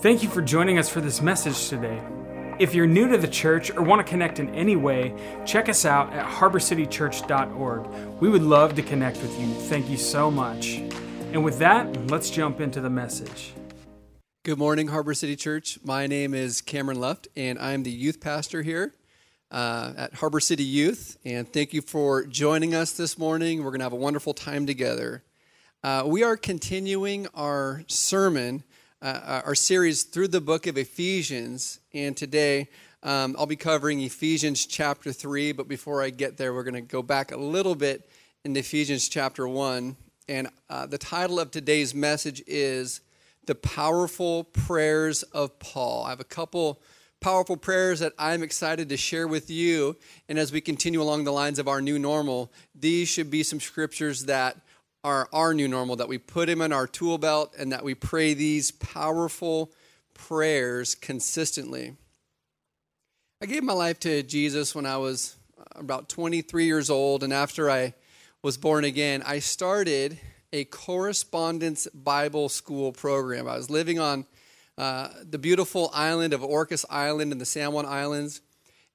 Thank you for joining us for this message today. If you're new to the church or want to connect in any way, check us out at harborcitychurch.org. We would love to connect with you. Thank you so much. And with that, let's jump into the message. Good morning, Harbor City Church. My name is Cameron Luft, and I'm the youth pastor here uh, at Harbor City Youth. And thank you for joining us this morning. We're going to have a wonderful time together. Uh, we are continuing our sermon uh, our series through the book of Ephesians. And today um, I'll be covering Ephesians chapter 3. But before I get there, we're going to go back a little bit in Ephesians chapter 1. And uh, the title of today's message is The Powerful Prayers of Paul. I have a couple powerful prayers that I'm excited to share with you. And as we continue along the lines of our new normal, these should be some scriptures that are our new normal, that we put him in our tool belt and that we pray these powerful prayers consistently. I gave my life to Jesus when I was about 23 years old, and after I was born again, I started a correspondence Bible school program. I was living on uh, the beautiful island of Orcas Island in the San Juan Islands,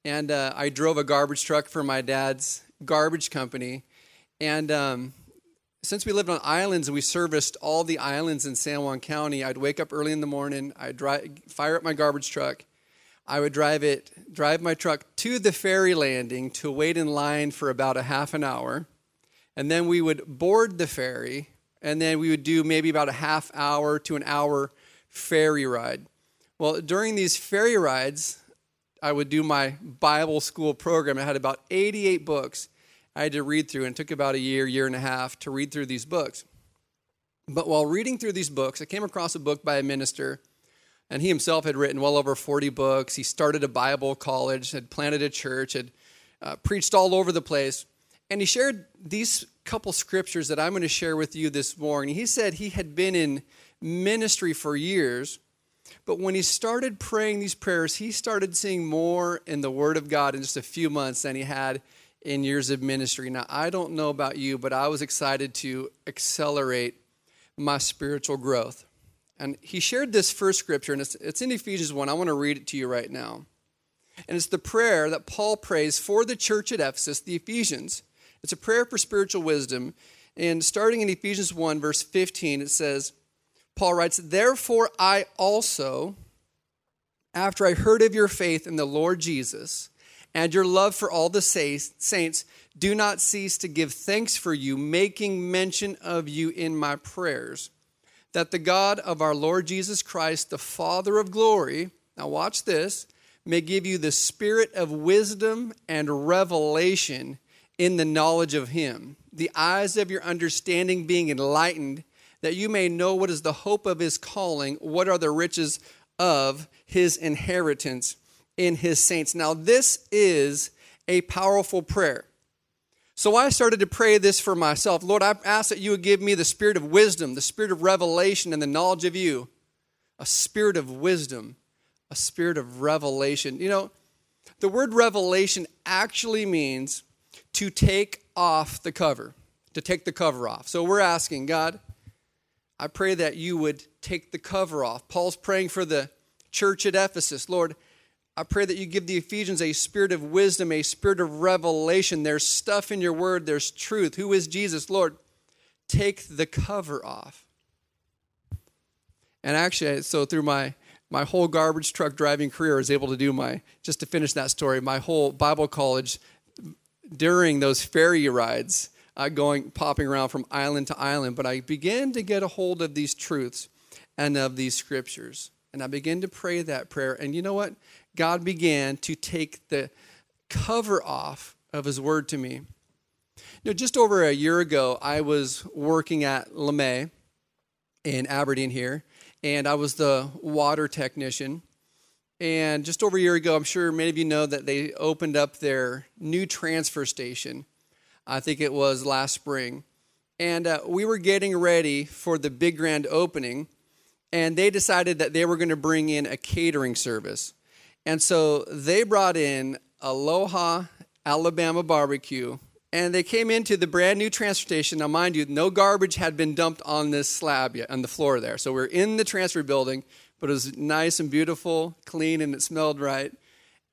and uh, I drove a garbage truck for my dad's garbage company. And um, since we lived on islands and we serviced all the islands in San Juan County, I'd wake up early in the morning, I'd drive, fire up my garbage truck, I would drive it, drive my truck to the ferry landing to wait in line for about a half an hour, and then we would board the ferry, and then we would do maybe about a half hour to an hour ferry ride. Well, during these ferry rides, I would do my Bible school program. I had about 88 books I had to read through, and it took about a year, year and a half to read through these books. But while reading through these books, I came across a book by a minister, and he himself had written well over 40 books. He started a Bible college, had planted a church, had uh, preached all over the place. And he shared these couple scriptures that I'm going to share with you this morning. He said he had been in ministry for years, but when he started praying these prayers, he started seeing more in the Word of God in just a few months than he had in years of ministry. Now, I don't know about you, but I was excited to accelerate my spiritual growth. And he shared this first scripture, and it's, it's in Ephesians 1. I want to read it to you right now. And it's the prayer that Paul prays for the church at Ephesus, the Ephesians. It's a prayer for spiritual wisdom. And starting in Ephesians 1, verse 15, it says, Paul writes, Therefore I also, after I heard of your faith in the Lord Jesus, and your love for all the saints, do not cease to give thanks for you, making mention of you in my prayers, that the God of our Lord Jesus Christ, the Father of glory, now watch this, may give you the spirit of wisdom and revelation in the knowledge of him, the eyes of your understanding being enlightened, that you may know what is the hope of his calling, what are the riches of his inheritance in his saints. Now, this is a powerful prayer. So I started to pray this for myself. Lord, I ask that you would give me the spirit of wisdom, the spirit of revelation, and the knowledge of you. A spirit of wisdom, a spirit of revelation. You know, the word revelation actually means to take off the cover, to take the cover off. So we're asking, God, I pray that you would take the cover off. Paul's praying for the church at Ephesus. Lord, I pray that you give the Ephesians a spirit of wisdom, a spirit of revelation. There's stuff in your word, there's truth. Who is Jesus? Lord, take the cover off. And actually, so through my my whole garbage truck driving career, I was able to do my just to finish that story. My whole Bible college during those ferry rides, uh, going popping around from island to island. But I began to get a hold of these truths and of these scriptures, and I began to pray that prayer. And you know what? God began to take the cover off of his word to me. Now, just over a year ago, I was working at LeMay in Aberdeen here, and I was the water technician. And just over a year ago, I'm sure many of you know that they opened up their new transfer station. I think it was last spring. And uh, we were getting ready for the big grand opening, and they decided that they were going to bring in a catering service. And so they brought in Aloha Alabama Barbecue, and they came into the brand new transfer station. Now, mind you, no garbage had been dumped on this slab yet, on the floor there. So we're in the transfer building, but it was nice and beautiful, clean, and it smelled right.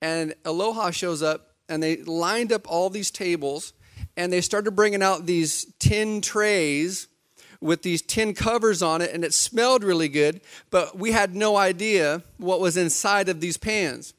And Aloha shows up, and they lined up all these tables, and they started bringing out these tin trays with these tin covers on it, and it smelled really good, but we had no idea what was inside of these pans.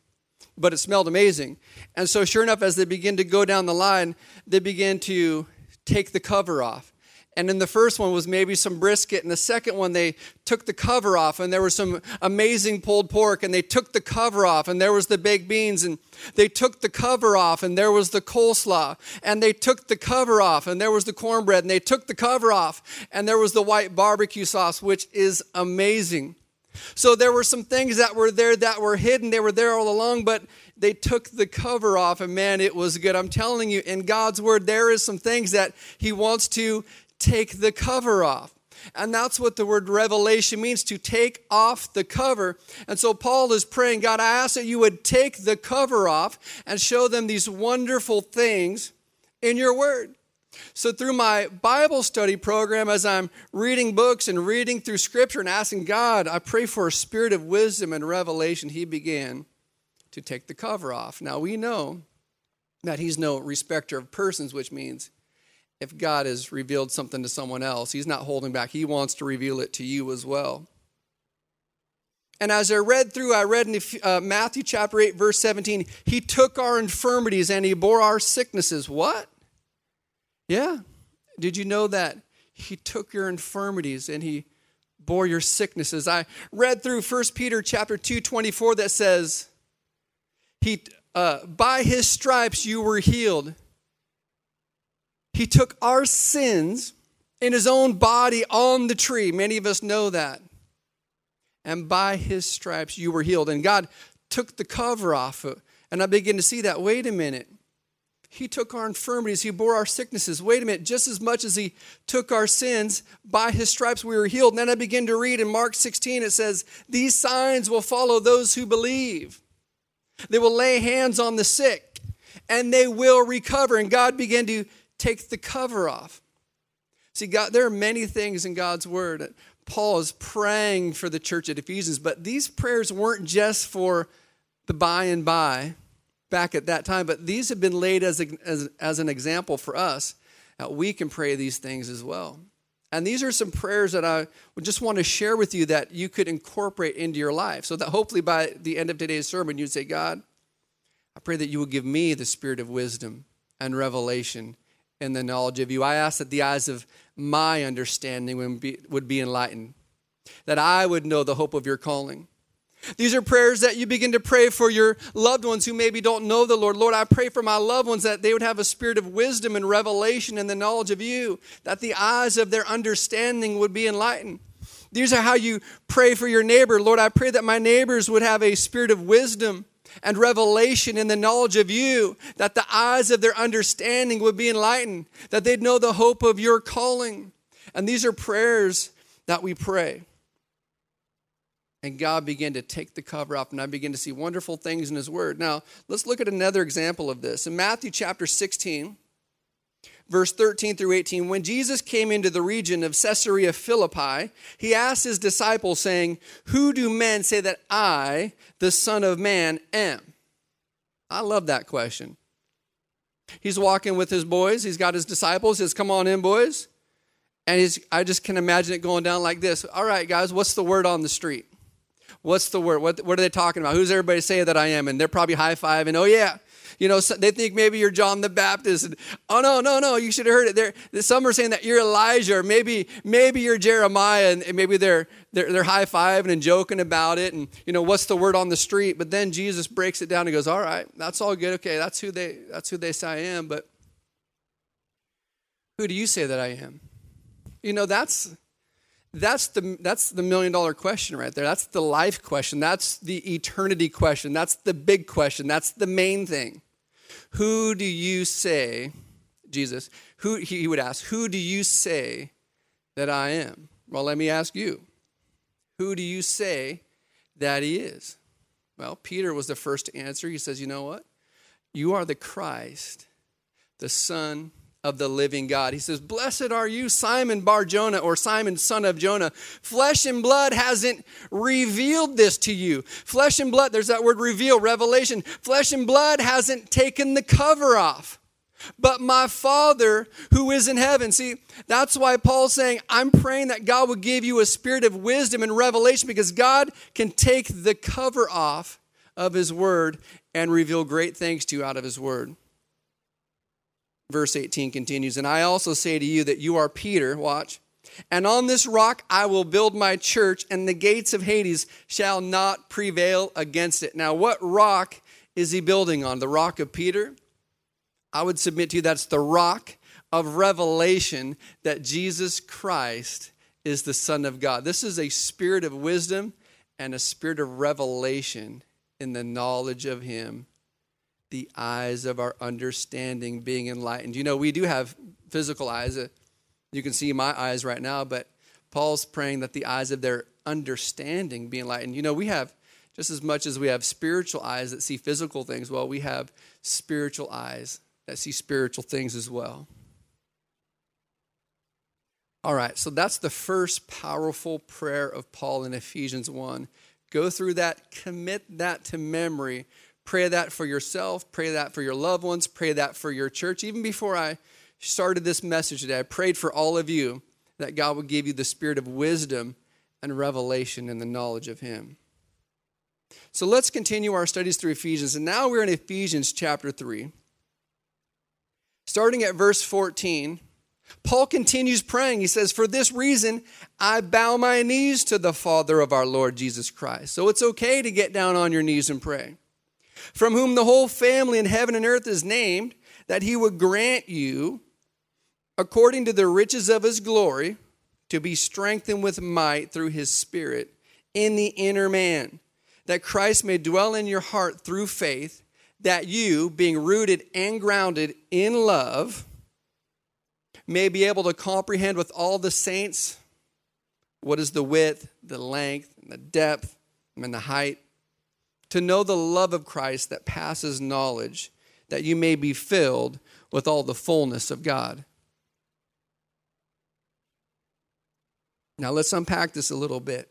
But it smelled amazing. And so, sure enough, as they begin to go down the line, they begin to take the cover off. And in the first one was maybe some brisket. And the second one, they took the cover off, and there was some amazing pulled pork, and they took the cover off, and there was the baked beans, and they took the cover off, and there was the coleslaw, and they took the cover off, and there was the cornbread, and they took the cover off, and there was the white barbecue sauce, which is amazing. So there were some things that were there that were hidden. They were there all along, but they took the cover off, and man, it was good. I'm telling you, in God's word, there is some things that He wants to take the cover off. And that's what the word revelation means to take off the cover. And so Paul is praying, God, I ask that you would take the cover off and show them these wonderful things in your word. So, through my Bible study program, as I'm reading books and reading through scripture and asking God, I pray for a spirit of wisdom and revelation, he began to take the cover off. Now, we know that he's no respecter of persons, which means if God has revealed something to someone else, He's not holding back. He wants to reveal it to you as well. And as I read through, I read in uh, Matthew chapter 8, verse 17, He took our infirmities and He bore our sicknesses. What? Yeah. Did you know that? He took your infirmities and He bore your sicknesses. I read through 1 Peter chapter 2, 24 that says, he, uh, by his stripes you were healed. He took our sins in his own body on the tree. Many of us know that. And by his stripes you were healed. And God took the cover off. And I begin to see that. Wait a minute. He took our infirmities, He bore our sicknesses. Wait a minute, just as much as He took our sins, by His stripes we were healed. And then I begin to read in Mark 16, it says, These signs will follow those who believe. They will lay hands on the sick, and they will recover. And God began to take the cover off. See, God, there are many things in God's word. Paul is praying for the church at Ephesians, but these prayers weren't just for the by and by back at that time, but these have been laid as, a, as, as an example for us. that we can pray these things as well. And these are some prayers that I would just want to share with you that you could incorporate into your life so that hopefully by the end of today's sermon, you'd say, God, I pray that you will give me the spirit of wisdom and revelation in the knowledge of you. I ask that the eyes of my understanding would be, would be enlightened, that I would know the hope of your calling. These are prayers that you begin to pray for your loved ones who maybe don't know the Lord. Lord, I pray for my loved ones that they would have a spirit of wisdom and revelation and the knowledge of you, that the eyes of their understanding would be enlightened. These are how you pray for your neighbor. Lord, I pray that my neighbors would have a spirit of wisdom and revelation in the knowledge of you, that the eyes of their understanding would be enlightened, that they'd know the hope of your calling. And these are prayers that we pray. And God began to take the cover off, and I began to see wonderful things in His Word. Now, let's look at another example of this. In Matthew chapter 16, verse 13 through 18, when Jesus came into the region of Caesarea Philippi, he asked his disciples, saying, Who do men say that I, the Son of Man, am? I love that question. He's walking with his boys, he's got his disciples, he says, Come on in, boys. And he's, I just can imagine it going down like this. All right, guys, what's the word on the street? What's the word? What, what are they talking about? Who's everybody saying that I am? And they're probably high fiving. Oh, yeah, you know, they think maybe you're John the Baptist. And, oh no, no, no! You should have heard it. There, some are saying that you're Elijah, or maybe maybe you're Jeremiah, and, maybe they're they're, they're high fiving and joking about it. And you know, what's the word on the street? But then Jesus breaks it down and goes, "All right, that's all good. Okay, that's who they that's who they say I am. But who do you say that I am? You know, that's that's the that's the million dollar question right there that's the life question that's the eternity question that's the big question that's the main thing who do you say, Jesus, who he would ask, who do you say that I am? Well, let me ask you. Who do you say that he is? Well, Peter was the first to answer. He says, You know what? You are the Christ, the Son of the living God. He says, Blessed are you, Simon Bar Jonah, or Simon, son of Jonah. Flesh and blood hasn't revealed this to you. Flesh and blood, there's that word reveal, revelation. Flesh and blood hasn't taken the cover off. But my Father who is in heaven. See, that's why Paul's saying, I'm praying that God will give you a spirit of wisdom and revelation because God can take the cover off of His Word and reveal great things to you out of His Word verse 18 continues, And I also say to you that you are Peter, watch, and on this rock I will build my church, and the gates of Hades shall not prevail against it. Now, what rock is he building on? The rock of Peter? I would submit to you that's the rock of revelation that Jesus Christ is the Son of God. This is a spirit of wisdom and a spirit of revelation in the knowledge of Him the eyes of our understanding being enlightened. You know, we do have physical eyes. Uh, you can see my eyes right now, but Paul's praying that the eyes of their understanding be enlightened. You know, we have just as much as we have spiritual eyes that see physical things, well, we have spiritual eyes that see spiritual things as well. All right, so that's the first powerful prayer of Paul in Ephesians 1. Go through that, commit that to memory Pray that for yourself, pray that for your loved ones, pray that for your church. Even before I started this message today, I prayed for all of you that God would give you the spirit of wisdom and revelation and the knowledge of Him. So let's continue our studies through Ephesians. And now we're in Ephesians chapter 3. Starting at verse 14, Paul continues praying. He says, For this reason, I bow my knees to the Father of our Lord Jesus Christ. So it's okay to get down on your knees and pray from whom the whole family in heaven and earth is named, that he would grant you, according to the riches of his glory, to be strengthened with might through his Spirit in the inner man, that Christ may dwell in your heart through faith, that you, being rooted and grounded in love, may be able to comprehend with all the saints what is the width, the length, and the depth, and the height to know the love of Christ that passes knowledge, that you may be filled with all the fullness of God. Now let's unpack this a little bit.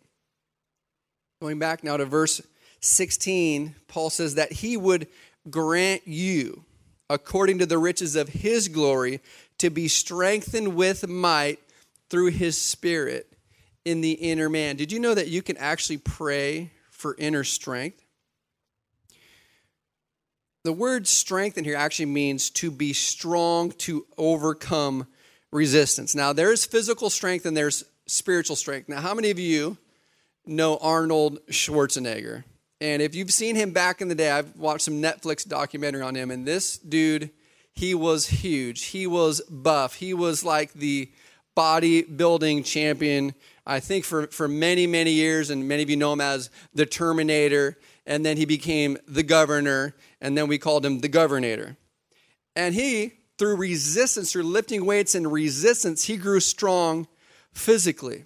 Going back now to verse 16, Paul says that he would grant you, according to the riches of his glory, to be strengthened with might through his spirit in the inner man. Did you know that you can actually pray for inner strength? The word strength in here actually means to be strong to overcome resistance. Now, there's physical strength and there's spiritual strength. Now, how many of you know Arnold Schwarzenegger? And if you've seen him back in the day, I've watched some Netflix documentary on him, and this dude, he was huge. He was buff. He was like the bodybuilding champion, I think, for, for many, many years, and many of you know him as the Terminator and then he became the governor, and then we called him the governor. And he, through resistance, through lifting weights and resistance, he grew strong physically.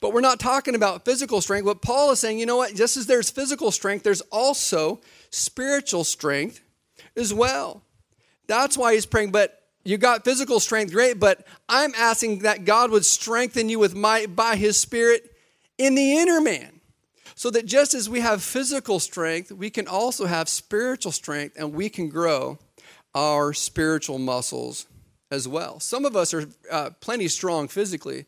But we're not talking about physical strength. What Paul is saying, you know what? Just as there's physical strength, there's also spiritual strength as well. That's why he's praying, but you got physical strength, great, but I'm asking that God would strengthen you with might by his spirit in the inner man. So that just as we have physical strength, we can also have spiritual strength and we can grow our spiritual muscles as well. Some of us are uh, plenty strong physically,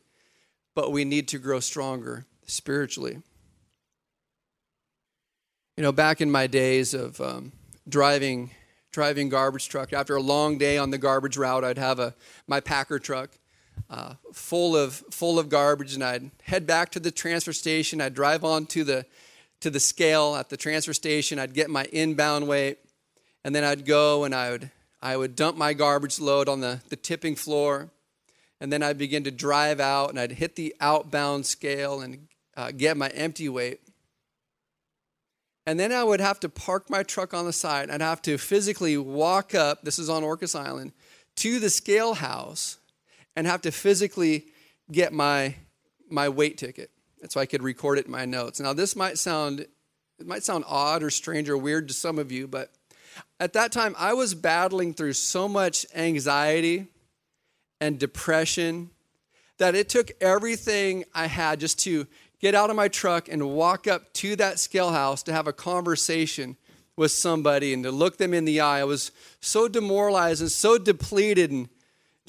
but we need to grow stronger spiritually. You know, back in my days of um, driving driving garbage truck, after a long day on the garbage route, I'd have a my packer truck, uh, full of full of garbage, and I'd head back to the transfer station. I'd drive on to the to the scale at the transfer station. I'd get my inbound weight, and then I'd go and I would I would dump my garbage load on the, the tipping floor, and then I'd begin to drive out, and I'd hit the outbound scale and uh, get my empty weight. And then I would have to park my truck on the side. I'd have to physically walk up, this is on Orcas Island, to the scale house and have to physically get my my weight ticket so I could record it in my notes. Now this might sound it might sound odd or strange or weird to some of you, but At that time, I was battling through so much anxiety and depression that it took everything I had just to get out of my truck and walk up to that scale house to have a conversation with somebody and to look them in the eye. I was so demoralized and so depleted and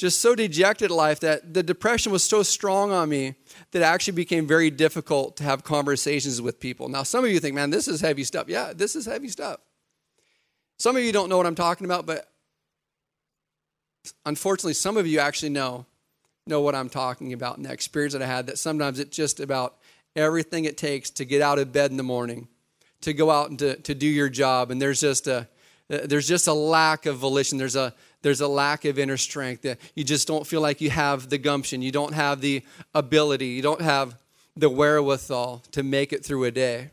just so dejected life that the depression was so strong on me that it actually became very difficult to have conversations with people. Now, some of you think, man, this is heavy stuff. Yeah, this is heavy stuff. Some of you don't know what I'm talking about, but unfortunately, some of you actually know know what I'm talking about and the experience that I had that sometimes it's just about everything it takes to get out of bed in the morning, to go out and to, to do your job. And there's just a Uh, there's just a lack of volition. There's a there's a lack of inner strength. That you just don't feel like you have the gumption. You don't have the ability. You don't have the wherewithal to make it through a day.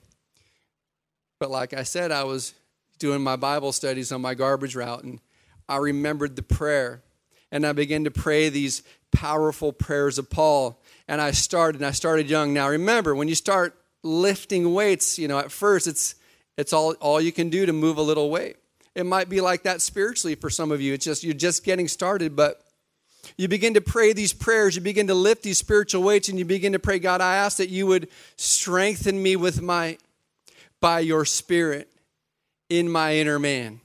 But like I said, I was doing my Bible studies on my garbage route, and I remembered the prayer. And I began to pray these powerful prayers of Paul. And I started, and I started young. Now remember, when you start lifting weights, you know, at first it's it's all, all you can do to move a little weight. It might be like that spiritually for some of you. It's just you're just getting started, but you begin to pray these prayers, you begin to lift these spiritual weights, and you begin to pray, God, I ask that you would strengthen me with my by your spirit in my inner man.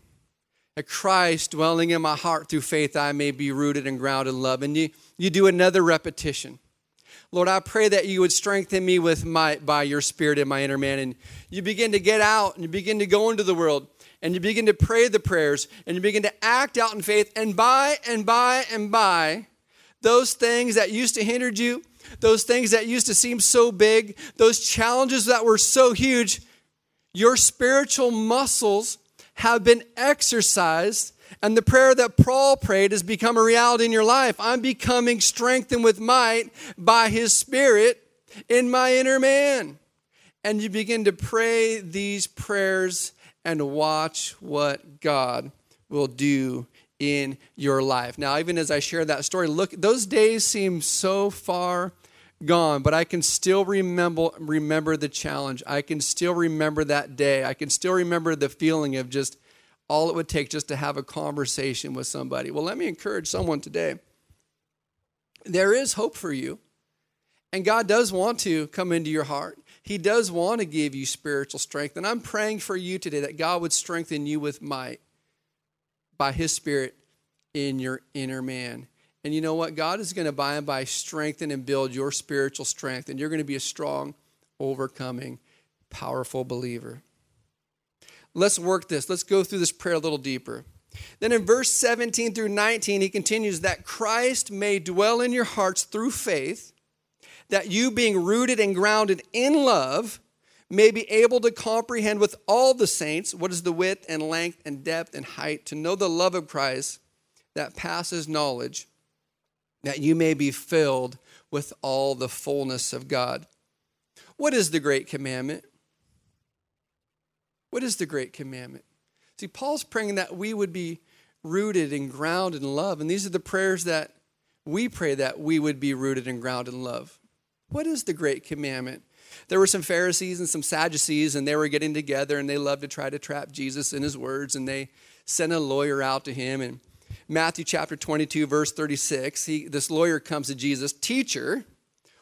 That Christ dwelling in my heart through faith, I may be rooted and grounded in love. And you, you do another repetition. Lord, I pray that you would strengthen me with my by your spirit in my inner man. And you begin to get out and you begin to go into the world and you begin to pray the prayers and you begin to act out in faith. And by and by and by, those things that used to hinder you, those things that used to seem so big, those challenges that were so huge, your spiritual muscles have been exercised, and the prayer that Paul prayed has become a reality in your life. I'm becoming strengthened with might by his Spirit in my inner man. And you begin to pray these prayers and watch what God will do in your life. Now, even as I share that story, look, those days seem so far gone, but I can still remember remember the challenge. I can still remember that day. I can still remember the feeling of just all it would take just to have a conversation with somebody. Well, let me encourage someone today. There is hope for you. And God does want to come into your heart. He does want to give you spiritual strength. And I'm praying for you today that God would strengthen you with might by His Spirit in your inner man. And you know what? God is going to by and by strengthen and build your spiritual strength, and you're going to be a strong, overcoming, powerful believer. Let's work this. Let's go through this prayer a little deeper. Then in verse 17 through 19, he continues that Christ may dwell in your hearts through faith, that you, being rooted and grounded in love, may be able to comprehend with all the saints what is the width and length and depth and height, to know the love of Christ that passes knowledge that you may be filled with all the fullness of God. What is the great commandment? What is the great commandment? See, Paul's praying that we would be rooted and grounded in love. And these are the prayers that we pray that we would be rooted and grounded in love. What is the great commandment? There were some Pharisees and some Sadducees, and they were getting together and they loved to try to trap Jesus in his words. And they sent a lawyer out to him and Matthew chapter 22, verse 36, he, this lawyer comes to Jesus, Teacher,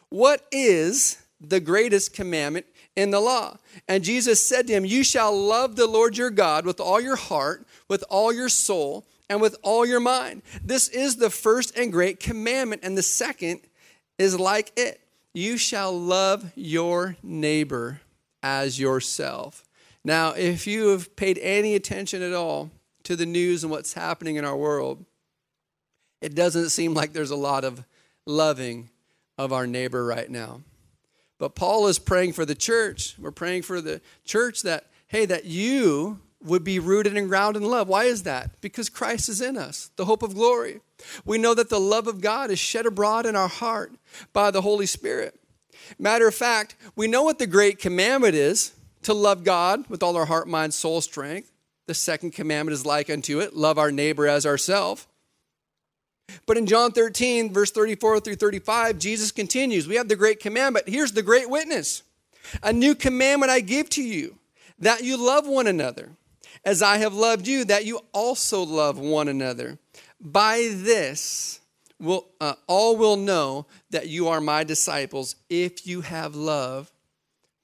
what is the greatest commandment in the law? And Jesus said to him, You shall love the Lord your God with all your heart, with all your soul, and with all your mind. This is the first and great commandment, and the second is like it. You shall love your neighbor as yourself. Now, if you have paid any attention at all to the news and what's happening in our world, it doesn't seem like there's a lot of loving of our neighbor right now. But Paul is praying for the church. We're praying for the church that, hey, that you would be rooted and grounded in love. Why is that? Because Christ is in us, the hope of glory. We know that the love of God is shed abroad in our heart by the Holy Spirit. Matter of fact, we know what the great commandment is to love God with all our heart, mind, soul, strength. The second commandment is like unto it love our neighbor as ourselves. But in John 13, verse 34 through 35, Jesus continues. We have the great commandment. Here's the great witness A new commandment I give to you, that you love one another. As I have loved you, that you also love one another. By this, will, uh, all will know that you are my disciples if you have love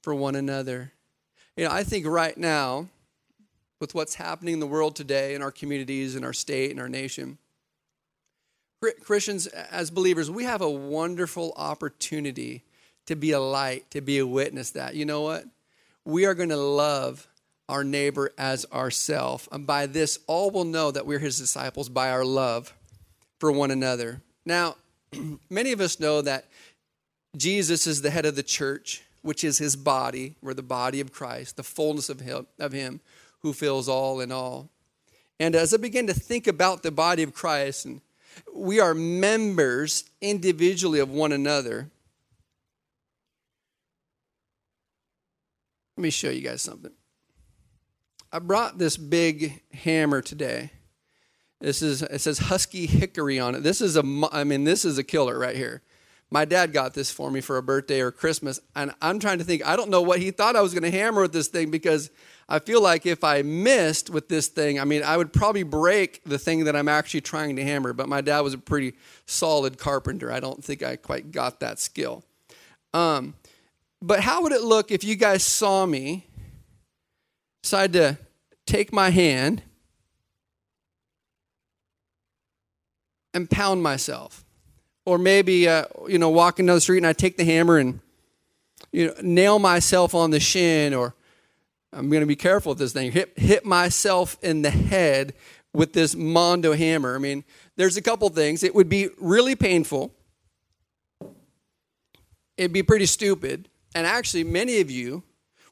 for one another. You know, I think right now, with what's happening in the world today, in our communities, in our state, in our nation, Christians, as believers, we have a wonderful opportunity to be a light, to be a witness that, you know what? We are going to love our neighbor as ourself. And by this, all will know that we're his disciples by our love for one another. Now, many of us know that Jesus is the head of the church, which is his body. We're the body of Christ, the fullness of him, of him who fills all in all. And as I begin to think about the body of Christ, and we are members individually of one another. Let me show you guys something. I brought this big hammer today. This is it says Husky Hickory on it. This is a I mean this is a killer right here. My dad got this for me for a birthday or Christmas and I'm trying to think I don't know what he thought I was going to hammer with this thing because I feel like if I missed with this thing, I mean I would probably break the thing that I'm actually trying to hammer, but my dad was a pretty solid carpenter. I don't think I quite got that skill. Um, but how would it look if you guys saw me decide to take my hand and pound myself. Or maybe, uh, you know, walking down the street and I take the hammer and, you know, nail myself on the shin or I'm going to be careful with this thing, hit, hit myself in the head with this Mondo hammer. I mean, there's a couple things. It would be really painful. It'd be pretty stupid. And actually, many of you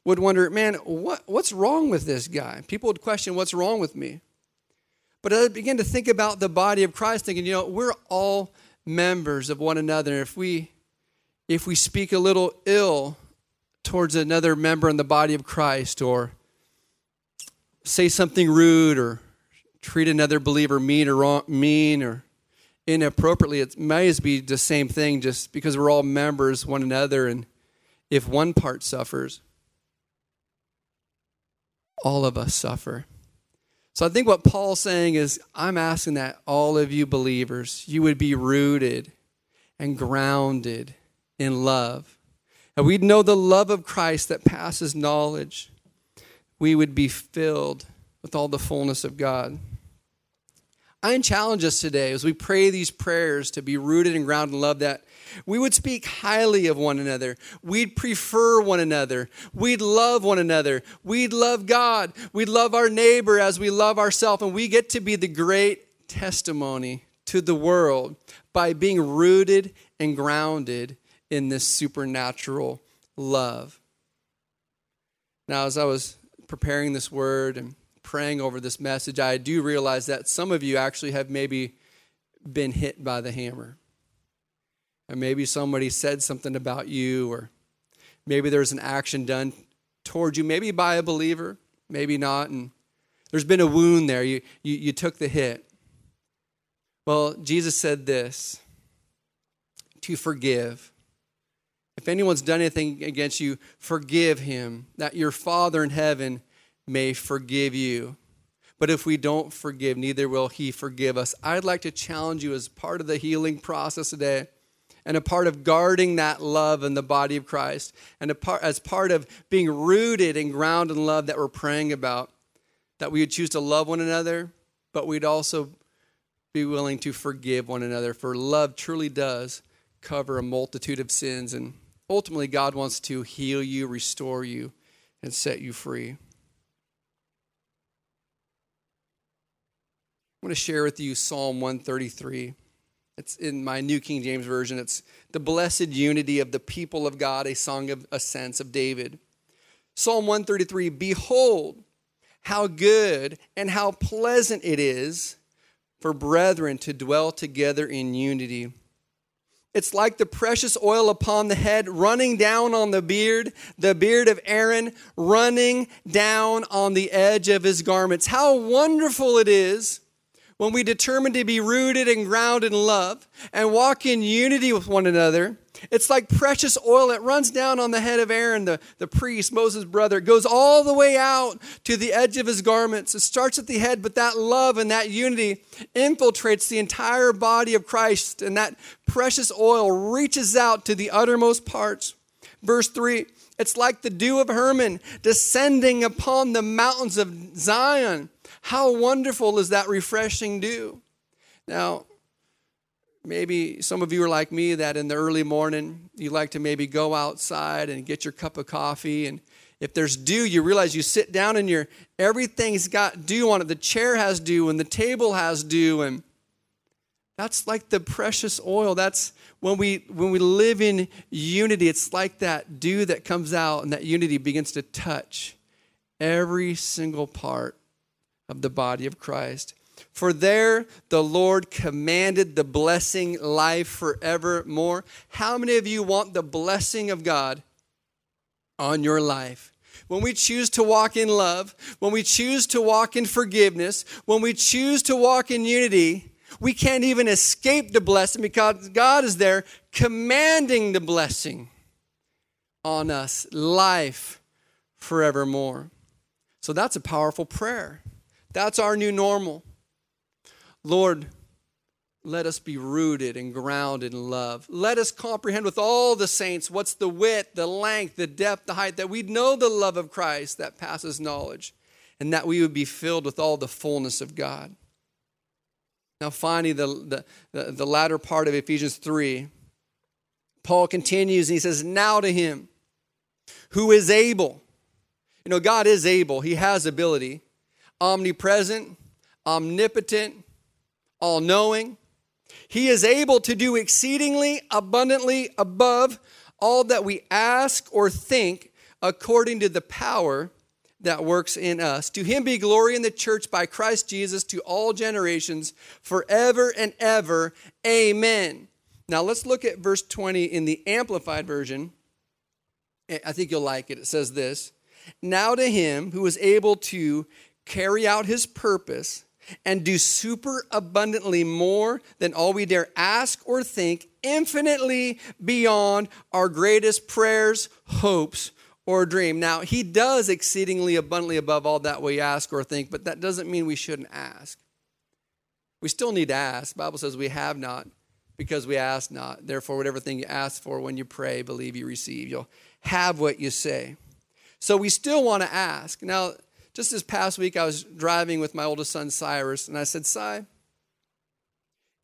would wonder, man, what, what's wrong with this guy? People would question, what's wrong with me? But I began to think about the body of Christ, thinking, you know, we're all members of one another. If we if we speak a little ill towards another member in the body of Christ, or say something rude, or treat another believer mean or wrong, mean or inappropriately, it may as be the same thing, just because we're all members one another, and if one part suffers, all of us suffer. So I think what Paul's saying is, I'm asking that all of you believers, you would be rooted and grounded in love. And we'd know the love of Christ that passes knowledge. We would be filled with all the fullness of God. I challenge us today as we pray these prayers to be rooted and grounded in love that we would speak highly of one another. We'd prefer one another. We'd love one another. We'd love God. We'd love our neighbor as we love ourselves. And we get to be the great testimony to the world by being rooted and grounded in this supernatural love. Now, as I was preparing this word and praying over this message, I do realize that some of you actually have maybe been hit by the hammer. And maybe somebody said something about you, or maybe there's an action done towards you, maybe by a believer, maybe not. And there's been a wound there. You, you, you took the hit. Well, Jesus said this to forgive. If anyone's done anything against you, forgive him, that your Father in heaven may forgive you. But if we don't forgive, neither will he forgive us. I'd like to challenge you as part of the healing process today and a part of guarding that love in the body of Christ, and a part, as part of being rooted and grounded in love that we're praying about, that we would choose to love one another, but we'd also be willing to forgive one another. For love truly does cover a multitude of sins, and ultimately, God wants to heal you, restore you, and set you free. I want to share with you Psalm 133. It's in my New King James Version. It's the blessed unity of the people of God, a song of ascents of David. Psalm 133 Behold, how good and how pleasant it is for brethren to dwell together in unity. It's like the precious oil upon the head running down on the beard, the beard of Aaron running down on the edge of his garments. How wonderful it is when we determine to be rooted and grounded in love and walk in unity with one another, it's like precious oil. It runs down on the head of Aaron, the, the priest, Moses' brother. It goes all the way out to the edge of his garments. It starts at the head, but that love and that unity infiltrates the entire body of Christ, and that precious oil reaches out to the uttermost parts. Verse 3 it's like the dew of Hermon descending upon the mountains of Zion. How wonderful is that refreshing dew? Now, maybe some of you are like me that in the early morning you like to maybe go outside and get your cup of coffee. And if there's dew you realize you sit down and your everything's got dew on it. The chair has dew and the table has dew. And that's like the precious oil. That's when we when we live in unity it's like that dew that comes out and that unity begins to touch every single part of the body of Christ for there the Lord commanded the blessing life forevermore. How many of you want the blessing of God on your life? When we choose to walk in love, when we choose to walk in forgiveness, when we choose to walk in unity, we can't even escape the blessing because God is there commanding the blessing on us, life forevermore. So that's a powerful prayer. That's our new normal. Lord, let us be rooted and grounded in love. Let us comprehend with all the saints what's the width, the length, the depth, the height, that we know the love of Christ that passes knowledge, and that we would be filled with all the fullness of God. Now, finally, the, the, the, latter part of Ephesians 3, Paul continues and he says, Now to him who is able. You know, God is able, he has ability, omnipresent, omnipotent, all knowing. He is able to do exceedingly abundantly above all that we ask or think according to the power that works in us. To him be glory in the church by Christ Jesus to all generations, forever and ever. Amen. Now let's look at verse 20 in the Amplified Version. I think you'll like it. It says this Now to him who is able to carry out his purpose and do super abundantly more than all we dare ask or think, infinitely beyond our greatest prayers, hopes, or dream. Now, he does exceedingly abundantly above all that we ask or think, but that doesn't mean we shouldn't ask. We still need to ask. The Bible says we have not because we ask not. Therefore, whatever thing you ask for when you pray, believe you receive. You'll have what you say. So we still want to ask. Now, just this past week, I was driving with my oldest son, Cyrus, and I said, Cy,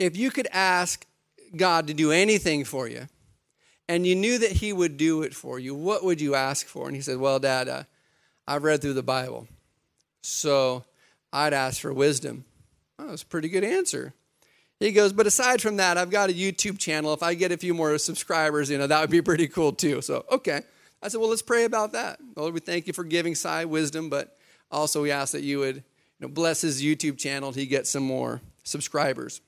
if you could ask God to do anything for you, and you knew that He would do it for you, what would you ask for? And he said, Well, Dad, uh, I've read through the Bible, so I'd ask for wisdom. Oh, that's a pretty good answer. He goes, but aside from that, I've got a YouTube channel. If I get a few more subscribers, you know, that would be pretty cool too. So, okay. I said, well, let's pray about that. Lord, we thank you for giving Cy wisdom, but also, we ask that you would you know, bless his YouTube channel to get some more subscribers.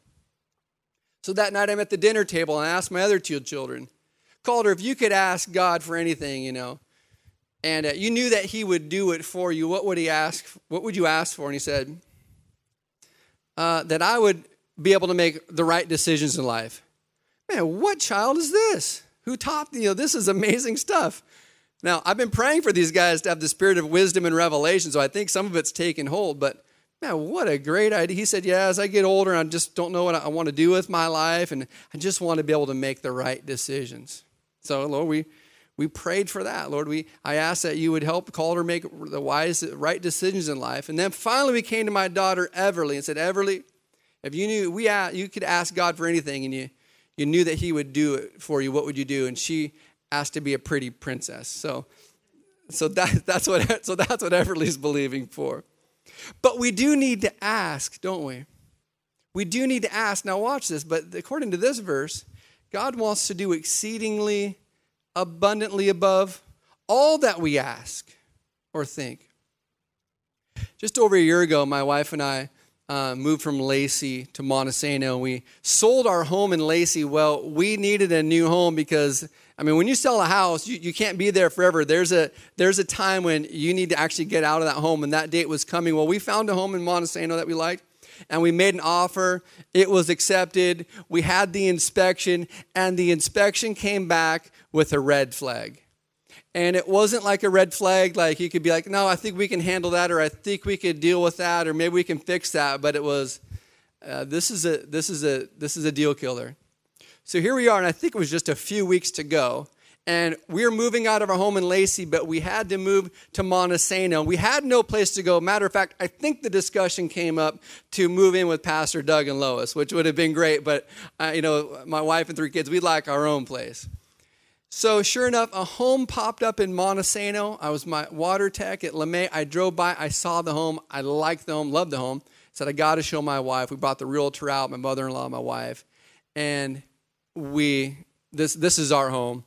So that night, I'm at the dinner table and I asked my other two children, Calder, if you could ask God for anything, you know, and uh, you knew that he would do it for you, what would he ask? What would you ask for? And he said, uh, that I would be able to make the right decisions in life. Man, what child is this? Who taught you know this is amazing stuff? Now, I've been praying for these guys to have the spirit of wisdom and revelation, so I think some of it's taken hold, but man, what a great idea. He said, Yeah, as I get older, I just don't know what I want to do with my life, and I just want to be able to make the right decisions. So, Lord, we we prayed for that, Lord. We I asked that you would help Calder make the wise, right decisions in life. And then finally, we came to my daughter Everly and said, Everly, if you knew we asked you could ask God for anything, and you you knew that He would do it for you, what would you do? And she asked to be a pretty princess. So, so that, that's what so that's what Everly's believing for. But we do need to ask, don't we? We do need to ask. Now watch this, but according to this verse, God wants to do exceedingly abundantly above all that we ask or think. Just over a year ago, my wife and I uh, moved from Lacey to Montesano. We sold our home in Lacey. Well, we needed a new home because I mean, when you sell a house, you, you can't be there forever. There's a, there's a time when you need to actually get out of that home, and that date was coming. Well, we found a home in Montesano that we liked. and we made an offer. It was accepted. We had the inspection, and the inspection came back with a red flag. And it wasn't like a red flag, like you could be like, no, I think we can handle that, or I think we could deal with that, or maybe we can fix that. But it was, uh, this is a this is a this is a deal killer. So here we are, and I think it was just a few weeks to go. And we were moving out of our home in Lacey, but we had to move to Montesano. We had no place to go. Matter of fact, I think the discussion came up to move in with Pastor Doug and Lois, which would have been great. But, uh, you know, my wife and three kids, we'd like our own place. So sure enough, a home popped up in Montesano. I was my water tech at LeMay. I drove by, I saw the home. I liked the home, loved the home. Said, I got to show my wife. We brought the realtor out, my mother-in-law, my wife. And we, this, this is our home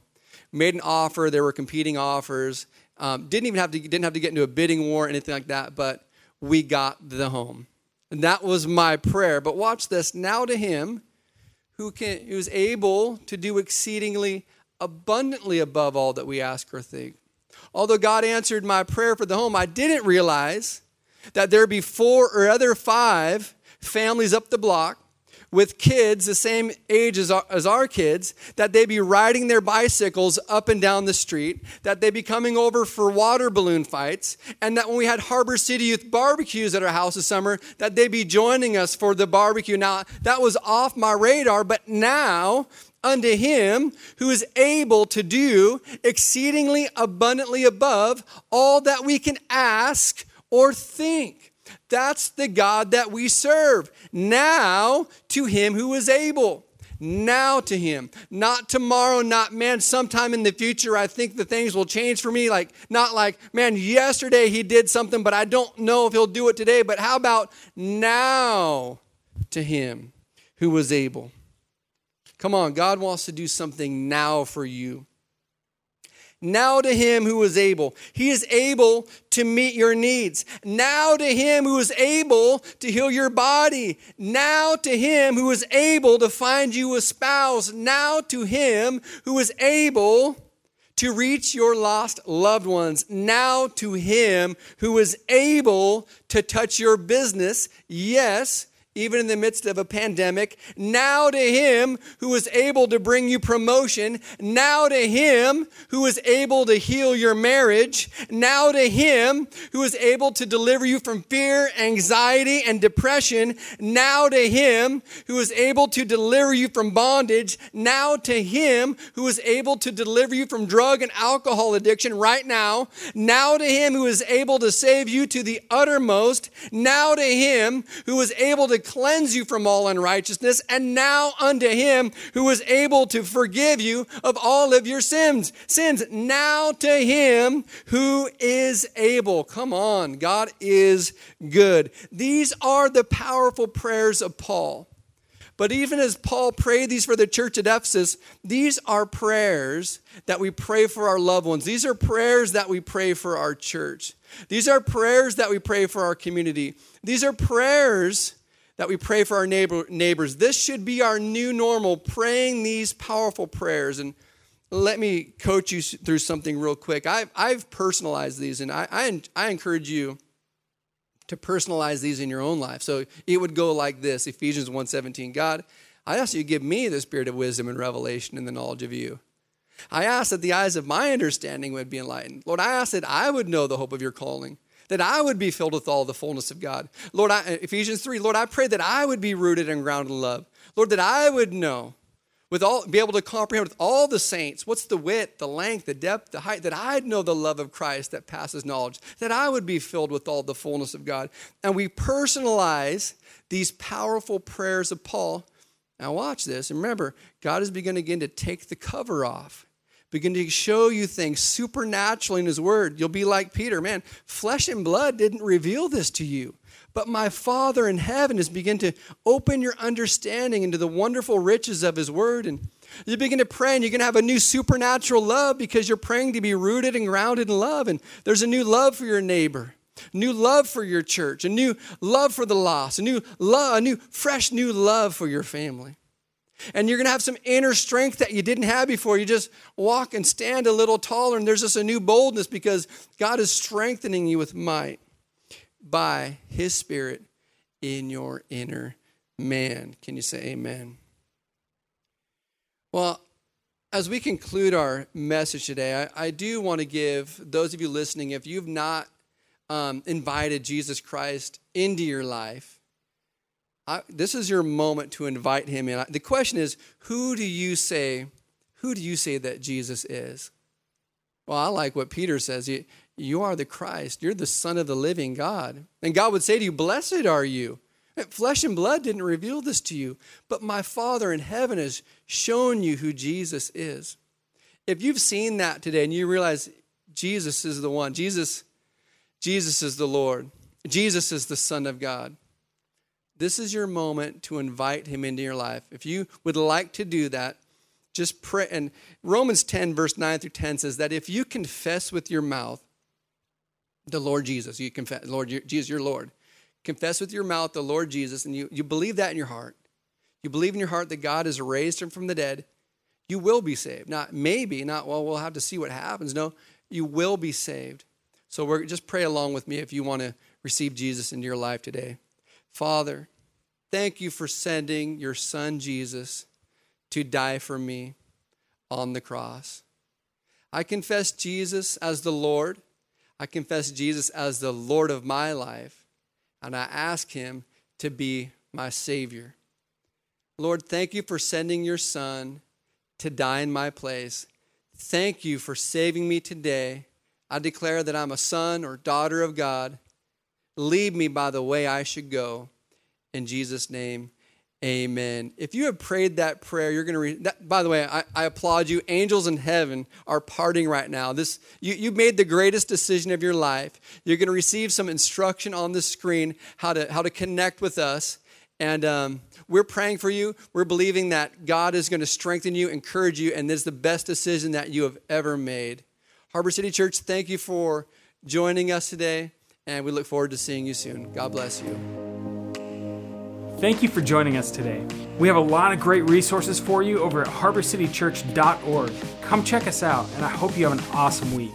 made an offer. There were competing offers. Um, didn't even have to didn't have to get into a bidding war or anything like that. But we got the home, and that was my prayer. But watch this. Now to him, who can who is able to do exceedingly abundantly above all that we ask or think. Although God answered my prayer for the home, I didn't realize that there'd be four or other five families up the block with kids the same age as our, as our kids, that they'd be riding their bicycles up and down the street, that they'd be coming over for water balloon fights, and that when we had Harbor City Youth barbecues at our house this summer, that they'd be joining us for the barbecue. Now, that was off my radar, but now, unto him who is able to do exceedingly abundantly above all that we can ask or think. That's the God that we serve. Now to him who is able. Now to him. Not tomorrow, not man, sometime in the future, I think the things will change for me. Like, not like, man, yesterday he did something, but I don't know if he'll do it today. But how about now to him who was able? Come on, God wants to do something now for you. Now to him who is able. He is able to meet your needs. Now to him who is able to heal your body. Now to him who is able to find you a spouse. Now to him who is able to reach your lost loved ones. Now to him who is able to touch your business. Yes, even in the midst of a pandemic. Now to him who is able to bring you promotion. Now to him who is able to heal your marriage. Now to him who is able to deliver you from fear, anxiety, and depression. Now to him who is able to deliver you from bondage. Now to him who is able to deliver you from drug and alcohol addiction right now. Now to him who is able to save you to the uttermost. Now to him who is able to cleanse you from all unrighteousness, and now unto him who is able to forgive you of all of your sins. Sins. Now to him who is able. Come on, God is good. These are the powerful prayers of Paul. But even as Paul prayed these for the church at Ephesus, these are prayers that we pray for our loved ones. These are prayers that we pray for our church. These are prayers that we pray for our community. These are prayers that we pray for our neighbor, neighbors. This should be our new normal, praying these powerful prayers. And let me coach you through something real quick. I've, I've personalized these, and I, I, I encourage you to personalize these in your own life. So it would go like this Ephesians 1:17. God, I ask you to give me the spirit of wisdom and revelation and the knowledge of you. I ask that the eyes of my understanding would be enlightened. Lord, I ask that I would know the hope of your calling that I would be filled with all the fullness of God. Lord, I, Ephesians 3, Lord, I pray that I would be rooted and grounded in love. Lord, that I would know, with all, be able to comprehend with all the saints, what's the width, the length, the depth, the height, that I'd know the love of Christ that passes knowledge, that I would be filled with all the fullness of God. And we personalize these powerful prayers of Paul. Now, watch this. And remember, God is beginning again to take the cover off begin to show you things supernaturally in His Word. You'll be like Peter, man, flesh and blood didn't reveal this to you. But my Father in heaven has begun to open your understanding into the wonderful riches of His Word. And you begin to pray, and you're going to have a new supernatural love because you're praying to be rooted and grounded in love. And there's a new love for your neighbor, new love for your church, a new love for the lost, a new love, a new, fresh, new love for your family. And you're going to have some inner strength that you didn't have before. You just walk and stand a little taller, and there's just a new boldness because God is strengthening you with might by His Spirit in your inner man. Can you say amen? Well, as we conclude our message today, I, I do want to give those of you listening, if you've not um, invited Jesus Christ into your life, I, this is your moment to invite him in. The question is, who do you say, who do you say that Jesus is? Well, I like what Peter says. You, you are the Christ. You're the Son of the living God. And God would say to you, Blessed are you. Flesh and blood didn't reveal this to you, but my Father in heaven has shown you who Jesus is. If you've seen that today and you realize Jesus is the one, Jesus, Jesus is the Lord, Jesus is the Son of God, this is your moment to invite him into your life. If you would like to do that, just pray. And Romans 10, verse 9 through 10 says that if you confess with your mouth the Lord Jesus, you confess, Lord Jesus, your Lord, confess with your mouth the Lord Jesus, and you, you believe that in your heart, you believe in your heart that God has raised him from the dead, you will be saved. Not maybe, not, well, we'll have to see what happens. No, you will be saved. So we're, just pray along with me if you want to receive Jesus into your life today. Father, thank you for sending your son Jesus to die for me on the cross. I confess Jesus as the Lord. I confess Jesus as the Lord of my life and I ask Him to be my Savior. Lord, thank you for sending your Son to die in my place. Thank you for saving me today. I declare that I'm a son or daughter of God. Lead me by the way I should go. In Jesus' name, Amen. If you have prayed that prayer, you're going to read. That, by the way, I, I, applaud you. Angels in heaven are parting right now. This you you made the greatest decision of your life. You're going to receive some instruction on the screen how to how to connect with us, and um, we're praying for you. We're believing that God is going to strengthen you, encourage you, and this is the best decision that you have ever made. Harbor City Church, thank you for joining us today, and we look forward to seeing you soon. God bless you. Thank you for joining us today. We have a lot of great resources for you over at harborcitychurch.org. Come check us out, and I hope you have an awesome week.